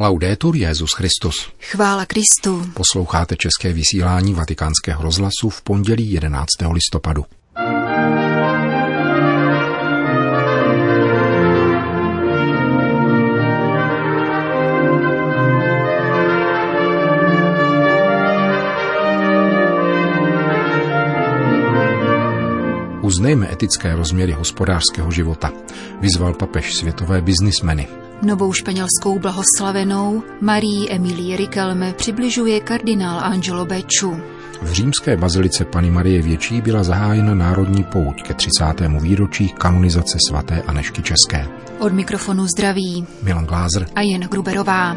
Laudetur Jezus Christus. Chvála Kristu. Posloucháte české vysílání Vatikánského rozhlasu v pondělí 11. listopadu. Uznejme etické rozměry hospodářského života, vyzval papež světové biznismeny. Novou španělskou blahoslavenou Marii Emilie Riquelme přibližuje kardinál Angelo Becciu. V římské bazilice Pany Marie Větší byla zahájena národní pouť ke 30. výročí kanonizace svaté Anešky České. Od mikrofonu zdraví Milan Glázer a Jen Gruberová.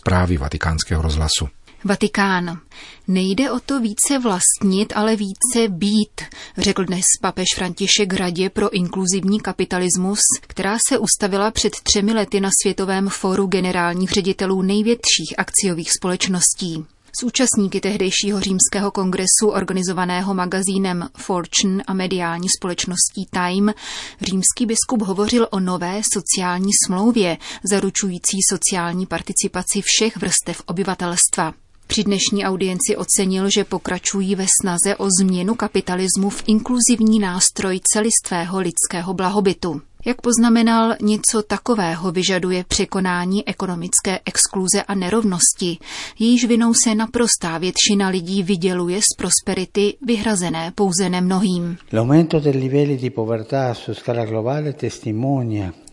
Zprávy vatikánského rozhlasu. Vatikán. Nejde o to více vlastnit, ale více být, řekl dnes papež František Radě pro inkluzivní kapitalismus, která se ustavila před třemi lety na Světovém fóru generálních ředitelů největších akciových společností. S účastníky tehdejšího římského kongresu organizovaného magazínem Fortune a mediální společností Time římský biskup hovořil o nové sociální smlouvě, zaručující sociální participaci všech vrstev obyvatelstva. Při dnešní audienci ocenil, že pokračují ve snaze o změnu kapitalismu v inkluzivní nástroj celistvého lidského blahobytu. Jak poznamenal, něco takového vyžaduje překonání ekonomické exkluze a nerovnosti, jejíž vinou se naprostá většina lidí vyděluje z prosperity vyhrazené pouze nemnohým.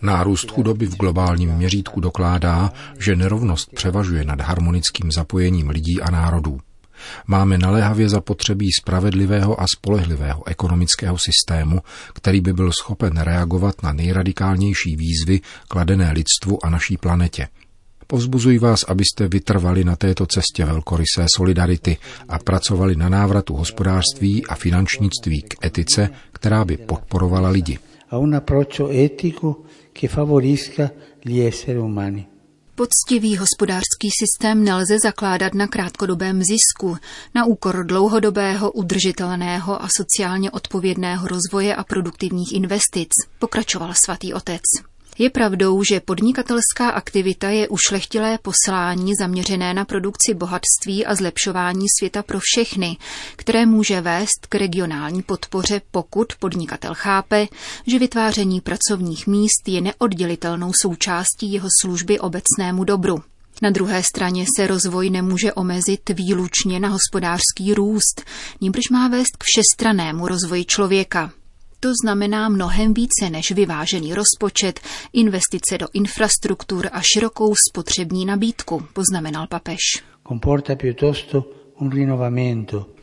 Nárůst chudoby v globálním měřítku dokládá, že nerovnost převažuje nad harmonickým zapojením lidí a národů. Máme naléhavě zapotřebí spravedlivého a spolehlivého ekonomického systému, který by byl schopen reagovat na nejradikálnější výzvy kladené lidstvu a naší planetě. Povzbuzuji vás, abyste vytrvali na této cestě velkorysé solidarity a pracovali na návratu hospodářství a finančnictví k etice, která by podporovala lidi. A un approccio etico che favorisca gli esseri umani. Poctivý hospodářský systém nelze zakládat na krátkodobém zisku, na úkor dlouhodobého, udržitelného a sociálně odpovědného rozvoje a produktivních investic, pokračoval svatý otec. Je pravdou, že podnikatelská aktivita je ušlechtilé poslání zaměřené na produkci bohatství a zlepšování světa pro všechny, které může vést k regionální podpoře, pokud podnikatel chápe, že vytváření pracovních míst je neoddělitelnou součástí jeho služby obecnému dobru. Na druhé straně se rozvoj nemůže omezit výlučně na hospodářský růst, nímž má vést k všestranému rozvoji člověka. To znamená mnohem více než vyvážený rozpočet, investice do infrastruktur a širokou spotřební nabídku, poznamenal papež.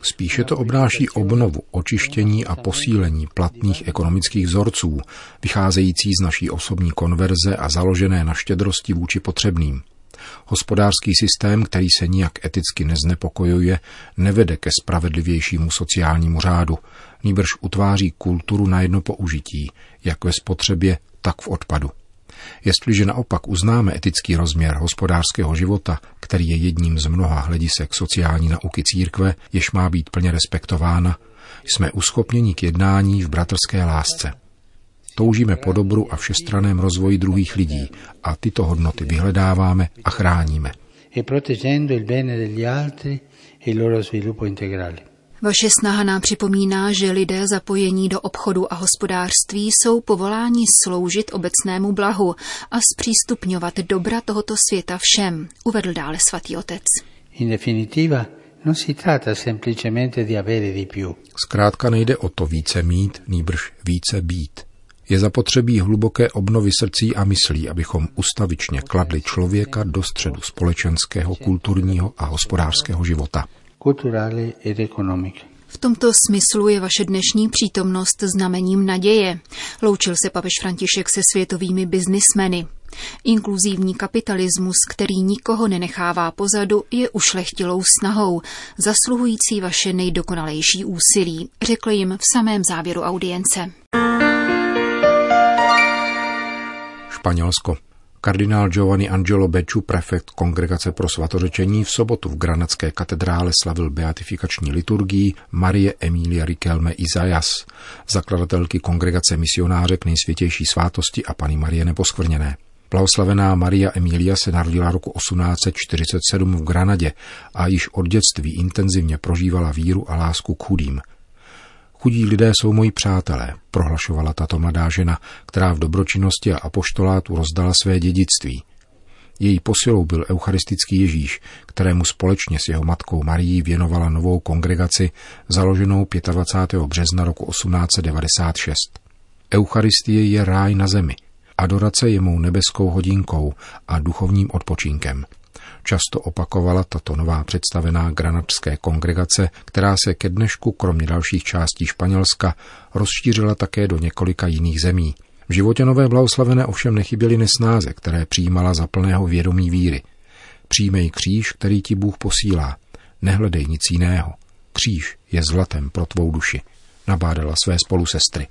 Spíše to obnáší obnovu, očištění a posílení platných ekonomických vzorců, vycházející z naší osobní konverze a založené na štědrosti vůči potřebným. Hospodářský systém, který se nijak eticky neznepokojuje, nevede ke spravedlivějšímu sociálnímu řádu, nýbrž utváří kulturu na jedno použití, jak ve spotřebě, tak v odpadu. Jestliže naopak uznáme etický rozměr hospodářského života, který je jedním z mnoha hledisek sociální nauky církve, jež má být plně respektována, jsme uschopněni k jednání v bratrské lásce. Toužíme po dobru a všestraném rozvoji druhých lidí a tyto hodnoty vyhledáváme a chráníme. E proteggendo il bene degli altri e il loro sviluppo integrale. Vaše snaha nám připomíná, že lidé zapojení do obchodu a hospodářství jsou povoláni sloužit obecnému blahu a zpřístupňovat dobra tohoto světa všem, uvedl dále svatý otec. In definitiva, non si tratta semplicemente di avere di più. Zkrátka nejde o to více mít, nýbrž více být. Je zapotřebí hluboké obnovy srdcí a myslí, abychom ustavičně kladli člověka do středu společenského, kulturního a hospodářského života. V tomto smyslu je vaše dnešní přítomnost znamením naděje. Loučil se papež František se světovými biznismeny. Inkluzivní kapitalismus, který nikoho nenechává pozadu, je ušlechtilou snahou, zasluhující vaše nejdokonalejší úsilí, řekl jim v samém závěru audience. Španělsko. Kardinál Giovanni Angelo Becciu, prefekt Kongregace pro svatořečení, v sobotu v granatské katedrále slavil beatifikační liturgii Marie Emilia Riquelme Izajas, zakladatelky Kongregace misionářek nejsvětější svátosti a Pany Marie Neposkvrněné. Blahoslavená Maria Emilia se narodila roku 1847 v Granadě a již od dětství intenzivně prožívala víru a lásku k chudým – Chudí lidé jsou moji přátelé, prohlašovala tato mladá žena, která v dobročinnosti a apoštolátu rozdala své dědictví. Její posilou byl eucharistický Ježíš, kterému společně s jeho matkou Marií věnovala novou kongregaci, založenou 25. března roku 1896. Eucharistie je ráj na zemi, adorace je mou nebeskou hodinkou a duchovním odpočinkem – často opakovala tato nová představená granadské kongregace, která se ke dnešku, kromě dalších částí Španělska, rozšířila také do několika jiných zemí. V životě nové blahoslavené ovšem nechyběly nesnáze, které přijímala za plného vědomí víry. Přijmej kříž, který ti Bůh posílá. Nehledej nic jiného. Kříž je zlatem pro tvou duši, nabádala své spolusestry.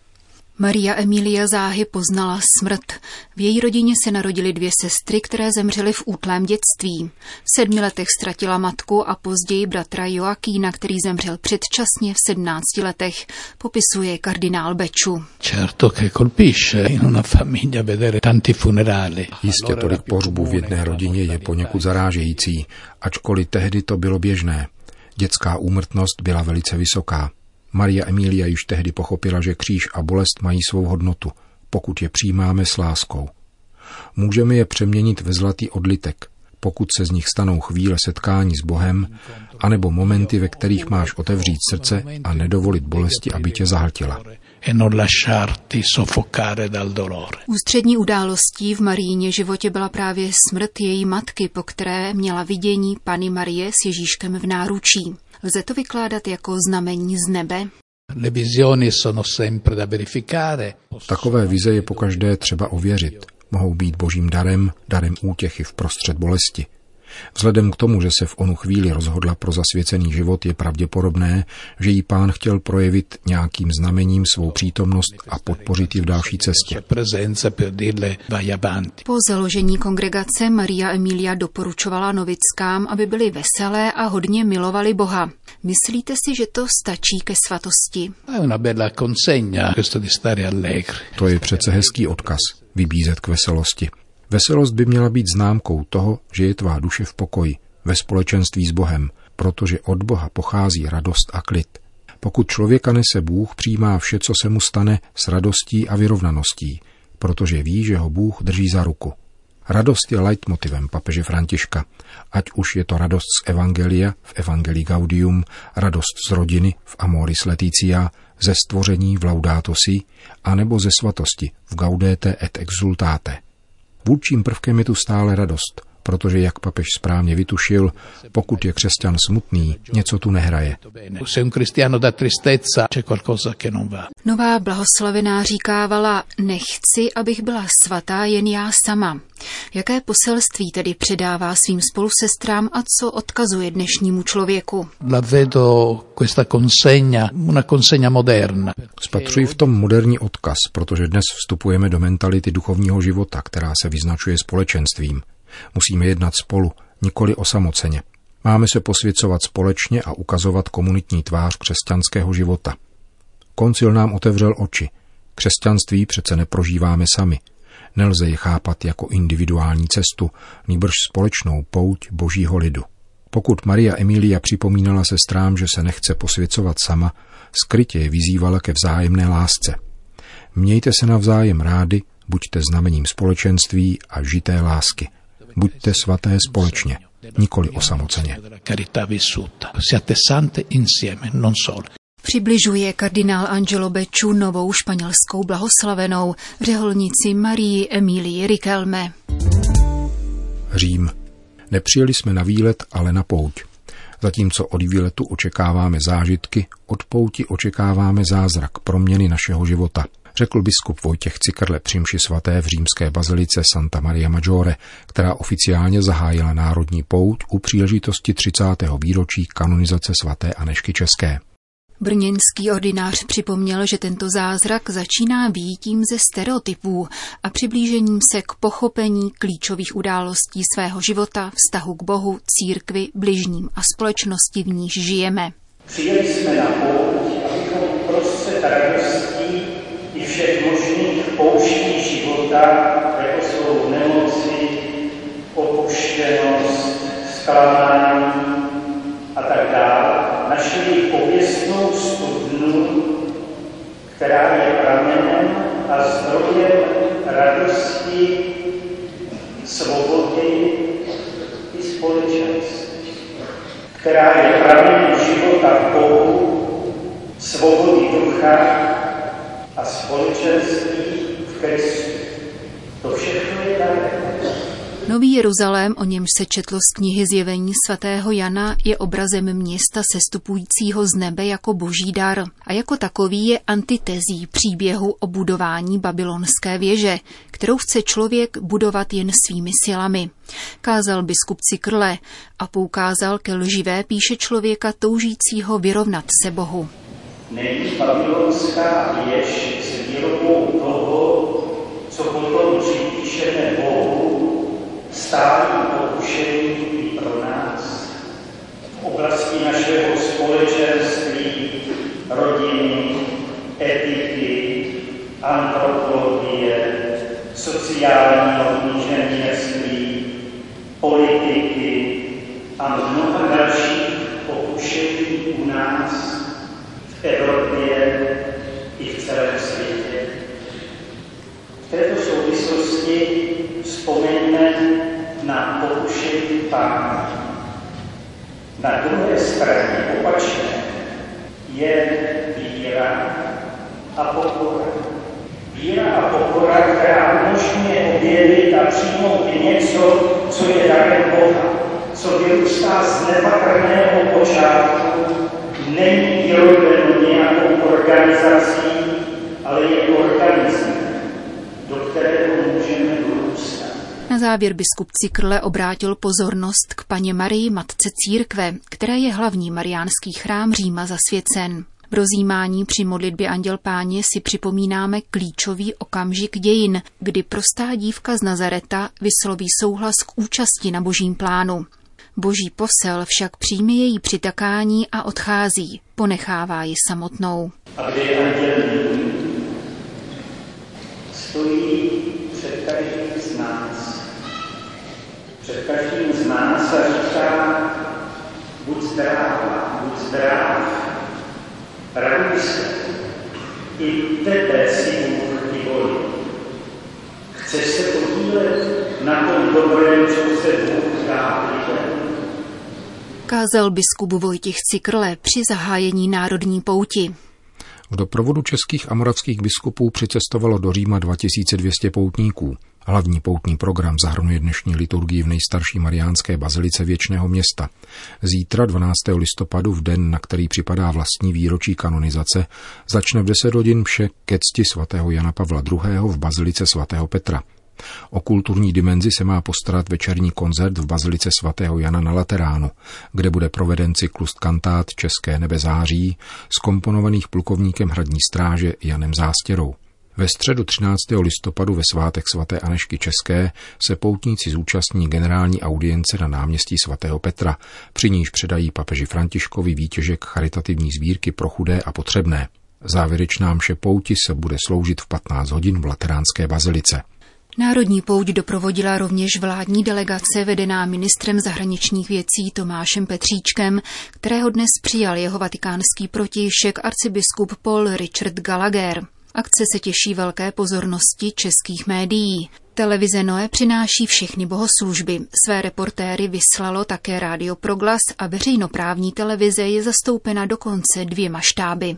Maria Emilia záhy poznala smrt. V její rodině se narodily dvě sestry, které zemřely v útlém dětství. V sedmi letech ztratila matku a později bratra Joakína, který zemřel předčasně v sedmnácti letech, popisuje kardinál Beču. Certo che colpisce in una famiglia vedere tanti funerali. Jistě tolik pohřbů v jedné rodině je poněkud zarážející, ačkoliv tehdy to bylo běžné. Dětská úmrtnost byla velice vysoká. Maria Emilia již tehdy pochopila, že kříž a bolest mají svou hodnotu, pokud je přijímáme s láskou. Můžeme je přeměnit ve zlatý odlitek, pokud se z nich stanou chvíle setkání s Bohem, anebo momenty, ve kterých máš otevřít srdce a nedovolit bolesti, aby tě zahltila. E Ústřední událostí v Maríně životě byla právě smrt její matky, po které měla vidění Pany Marie s Ježíškem v náručí. Lze to vykládat jako znamení z nebe? Takové vize je pokaždé třeba ověřit. Mohou být božím darem, darem útěchy v prostřed bolesti. Vzhledem k tomu, že se v onu chvíli rozhodla pro zasvěcený život, je pravděpodobné, že jí pán chtěl projevit nějakým znamením svou přítomnost a podpořit ji v další cestě. Po založení kongregace Maria Emilia doporučovala novickám, aby byli veselé a hodně milovali Boha. Myslíte si, že to stačí ke svatosti? To je přece hezký odkaz, vybízet k veselosti. Veselost by měla být známkou toho, že je tvá duše v pokoji, ve společenství s Bohem, protože od Boha pochází radost a klid. Pokud člověka nese Bůh, přijímá vše, co se mu stane, s radostí a vyrovnaností, protože ví, že ho Bůh drží za ruku. Radost je leitmotivem papeže Františka, ať už je to radost z Evangelia v Evangelii Gaudium, radost z rodiny v Amoris Leticia, ze stvoření v Laudato Si, anebo ze svatosti v Gaudete et Exultate. Vůdčím prvkem je tu stále radost, protože, jak papež správně vytušil, pokud je křesťan smutný, něco tu nehraje. Nová blahoslavená říkávala, nechci, abych byla svatá jen já sama. Jaké poselství tedy předává svým spolusestrám a co odkazuje dnešnímu člověku? Spatřuji v tom moderní odkaz, protože dnes vstupujeme do mentality duchovního života, která se vyznačuje společenstvím. Musíme jednat spolu, nikoli osamoceně. Máme se posvěcovat společně a ukazovat komunitní tvář křesťanského života. Koncil nám otevřel oči. Křesťanství přece neprožíváme sami. Nelze je chápat jako individuální cestu, nýbrž společnou pouť božího lidu. Pokud Maria Emilia připomínala sestrám, že se nechce posvěcovat sama, skrytě je vyzývala ke vzájemné lásce. Mějte se navzájem rády, buďte znamením společenství a žité lásky – Buďte svaté společně, nikoli osamoceně. Přibližuje kardinál Angelo Becciu novou španělskou blahoslavenou řeholnici Marii Emilii Riquelme. Řím. Nepřijeli jsme na výlet, ale na pouť. Zatímco od výletu očekáváme zážitky, od pouti očekáváme zázrak proměny našeho života – řekl biskup Vojtěch Cikrle při svaté v římské bazilice Santa Maria Maggiore, která oficiálně zahájila národní pout u příležitosti 30. výročí kanonizace svaté Anešky České. Brněnský ordinář připomněl, že tento zázrak začíná výjitím ze stereotypů a přiblížením se k pochopení klíčových událostí svého života, vztahu k Bohu, církvi, bližním a společnosti, v níž žijeme. Přijeli jsme na pouť, abychom prostřed radostí i všech možných pouští života, jako jsou nemoci, opuštěnost, zklamání a tak dále, našli pověstnou studnu, která je pramenem a zdrojem radosti, svobody i společenství, která je pramenem života Bohu, svobody ducha a společenství v Kristu. To všechno je darem. Nový Jeruzalém, o němž se četlo z knihy Zjevení svatého Jana, je obrazem města sestupujícího z nebe jako boží dar a jako takový je antitezí příběhu o budování babylonské věže, kterou chce člověk budovat jen svými silami. Kázal biskup Cikrle a poukázal ke lživé píše člověka toužícího vyrovnat se Bohu. Není babylonská věž s výrobou toho, co potom připíšeme Bohu, stálým pokušení i pro nás. V oblasti našeho společenství, rodiny, etiky, antropologie, sociálního inženýrství, politiky a mnoha dalších pokušení u nás v Evropě i v celém světě. V této souvislosti vzpomeňme na pokušení pána. Na druhé straně opačné je víra a pokora. Víra a pokora, která umožňuje objevit a přijmout něco, co je darem Boha, co vyrůstá z nepatrného počátku, není vyrobeno nějakou organizací, ale je organism, do kterého můžeme vyrůstat. Na závěr biskup Cikrle obrátil pozornost k paně Marii, matce církve, které je hlavní mariánský chrám Říma zasvěcen. V rozjímání při modlitbě Anděl Páně si připomínáme klíčový okamžik dějin, kdy prostá dívka z Nazareta vysloví souhlas k účasti na božím plánu. Boží posel však přijme její přitakání a odchází, ponechává ji samotnou. A kde je stojí před každým z nás. Před každým z nás a říká, buď zdravá, buď zdráv, raduj se, i tebe si Bůh vyvolí. Chceš se podílet na tom dobrém, co se Bůh dá lidem? Kázal biskup Vojtěch Cikrle při zahájení národní pouti. V doprovodu českých a moravských biskupů přicestovalo do Říma 2200 poutníků. Hlavní poutní program zahrnuje dnešní liturgii v nejstarší mariánské bazilice věčného města. Zítra 12. listopadu, v den, na který připadá vlastní výročí kanonizace, začne v 10 hodin vše ke cti svatého Jana Pavla II. v bazilice svatého Petra. O kulturní dimenzi se má postarat večerní koncert v bazilice svatého Jana na Lateránu, kde bude proveden cyklus kantát České nebe září, skomponovaných plukovníkem hradní stráže Janem Zástěrou. Ve středu 13. listopadu ve svátek svaté Anešky České se poutníci zúčastní generální audience na náměstí svatého Petra, při níž předají papeži Františkovi výtěžek charitativní sbírky pro chudé a potřebné. Závěrečná mše pouti se bude sloužit v 15 hodin v Lateránské bazilice. Národní pouť doprovodila rovněž vládní delegace vedená ministrem zahraničních věcí Tomášem Petříčkem, kterého dnes přijal jeho vatikánský protějšek arcibiskup Paul Richard Gallagher. Akce se těší velké pozornosti českých médií. Televize Noe přináší všechny bohoslužby. Své reportéry vyslalo také Rádio Proglas a veřejnoprávní televize je zastoupena dokonce dvěma štáby.